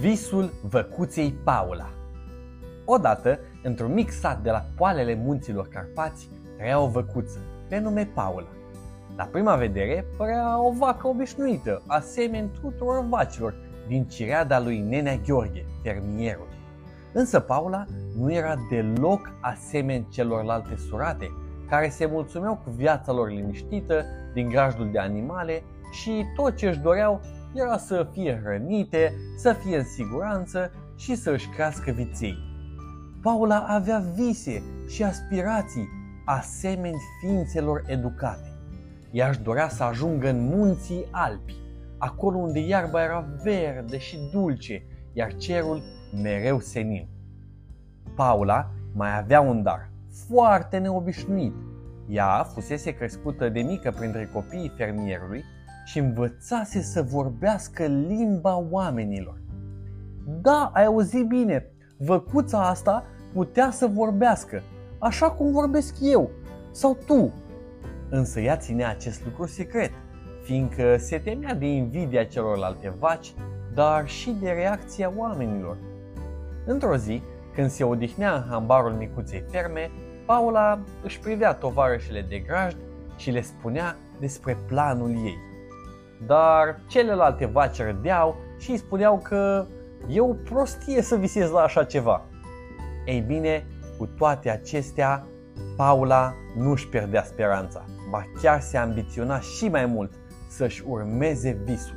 Visul văcuței Paula Odată, într-un mic sat de la poalele munților Carpați, trăia o văcuță, pe nume Paula. La prima vedere, părea o vacă obișnuită, asemeni tuturor vacilor din cireada lui Nenea Gheorghe, fermierul. Însă Paula nu era deloc asemeni celorlalte surate, care se mulțumeau cu viața lor liniștită din grajdul de animale și tot ce își doreau era să fie hrănite, să fie în siguranță și să își crească viței. Paula avea vise și aspirații asemeni ființelor educate. Ea își dorea să ajungă în munții Alpi, acolo unde iarba era verde și dulce, iar cerul mereu senin. Paula mai avea un dar foarte neobișnuit. Ea fusese crescută de mică printre copiii fermierului și învățase să vorbească limba oamenilor. Da, ai auzit bine, văcuța asta putea să vorbească, așa cum vorbesc eu sau tu. Însă ea ținea acest lucru secret, fiindcă se temea de invidia celorlalte vaci, dar și de reacția oamenilor. Într-o zi, când se odihnea în hambarul micuței ferme, Paula își privea tovarășele de grajd și le spunea despre planul ei. Dar celelalte vaci râdeau și îi spuneau că e o prostie să visezi la așa ceva. Ei bine, cu toate acestea, Paula nu își pierdea speranța, ba chiar se ambiționa și mai mult să-și urmeze visul.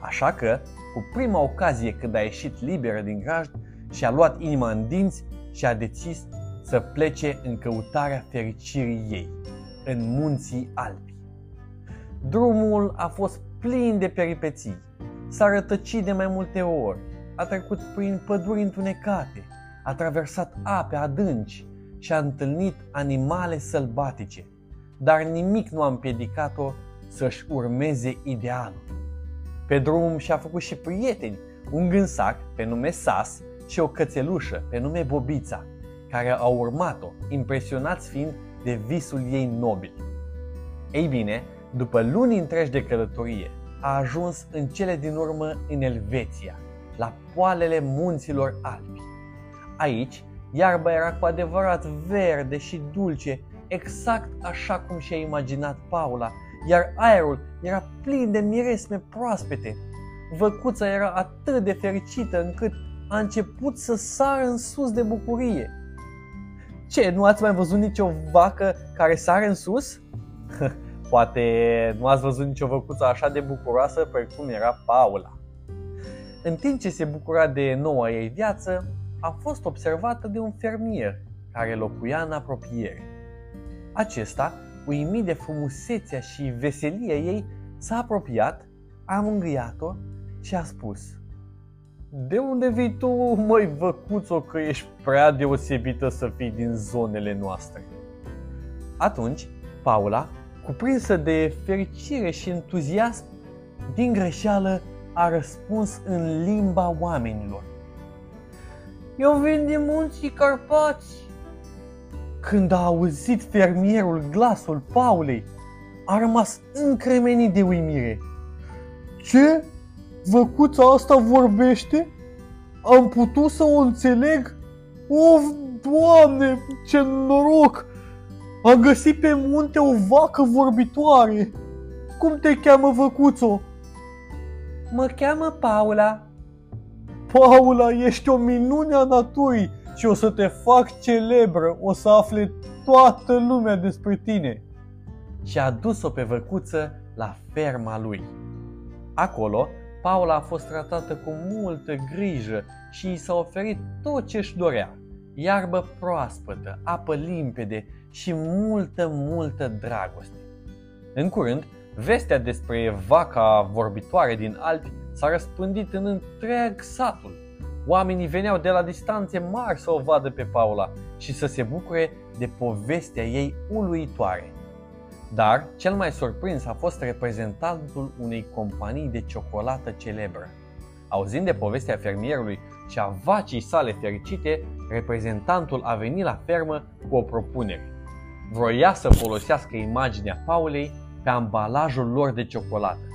Așa că, cu prima ocazie când a ieșit liberă din grajd, și-a luat inima în dinți și a decis să plece în căutarea fericirii ei, în munții Alpi. Drumul a fost plin de peripeții, s-a rătăcit de mai multe ori, a trecut prin păduri întunecate, a traversat ape adânci și a întâlnit animale sălbatice, dar nimic nu a împiedicat-o să-și urmeze idealul. Pe drum și-a făcut și prieteni, un gânsac pe nume Sas și o cățelușă pe nume Bobița, care au urmat-o, impresionați fiind de visul ei nobil. Ei bine, după luni întregi de călătorie, a ajuns în cele din urmă în Elveția, la poalele munților Alpi. Aici, iarba era cu adevărat verde și dulce, exact așa cum și-a imaginat Paula, iar aerul era plin de miresme proaspete. Văcuța era atât de fericită încât a început să sară în sus de bucurie. Ce, nu ați mai văzut nicio vacă care sare în sus? Poate nu ați văzut nicio văcuță așa de bucuroasă precum era Paula. În timp ce se bucura de noua ei viață, a fost observată de un fermier care locuia în apropiere. Acesta, uimit de frumusețea și veselia ei, s-a apropiat, a mângâiat-o și a spus – de unde vii tu, măi văcuțo, că ești prea deosebită să fii din zonele noastre? Atunci, Paula, cuprinsă de fericire și entuziasm, din greșeală a răspuns în limba oamenilor. Eu vin din munții Carpați. Când a auzit fermierul glasul Paulei, a rămas încremenit de uimire. Ce? Văcuța asta vorbește? Am putut să o înțeleg? Of, Doamne, ce noroc! Am găsit pe munte o vacă vorbitoare. Cum te cheamă, văcuțo? Mă cheamă Paula. Paula, ești o minune a naturii și o să te fac celebră, o să afle toată lumea despre tine. Și a dus-o pe văcuță la ferma lui. Acolo Paula a fost tratată cu multă grijă și i s-a oferit tot ce își dorea. Iarbă proaspătă, apă limpede și multă, multă dragoste. În curând, vestea despre vaca vorbitoare din Alpi s-a răspândit în întreg satul. Oamenii veneau de la distanțe mari să o vadă pe Paula și să se bucure de povestea ei uluitoare. Dar cel mai surprins a fost reprezentantul unei companii de ciocolată celebră. Auzind de povestea fermierului și a vacii sale fericite, reprezentantul a venit la fermă cu o propunere. Vroia să folosească imaginea Paulei pe ambalajul lor de ciocolată.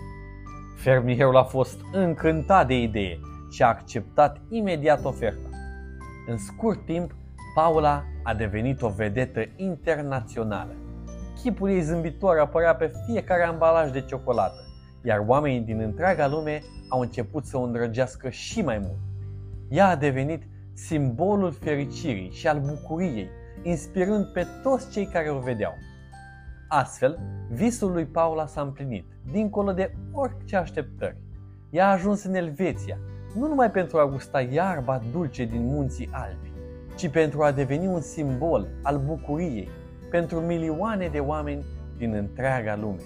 Fermierul a fost încântat de idee și a acceptat imediat oferta. În scurt timp, Paula a devenit o vedetă internațională. Chipul ei zâmbitor apărea pe fiecare ambalaj de ciocolată, iar oamenii din întreaga lume au început să o îndrăgească și mai mult. Ea a devenit simbolul fericirii și al bucuriei, inspirând pe toți cei care o vedeau. Astfel, visul lui Paula s-a împlinit, dincolo de orice așteptări. Ea a ajuns în Elveția, nu numai pentru a gusta iarba dulce din munții albi, ci pentru a deveni un simbol al bucuriei pentru milioane de oameni din întreaga lume.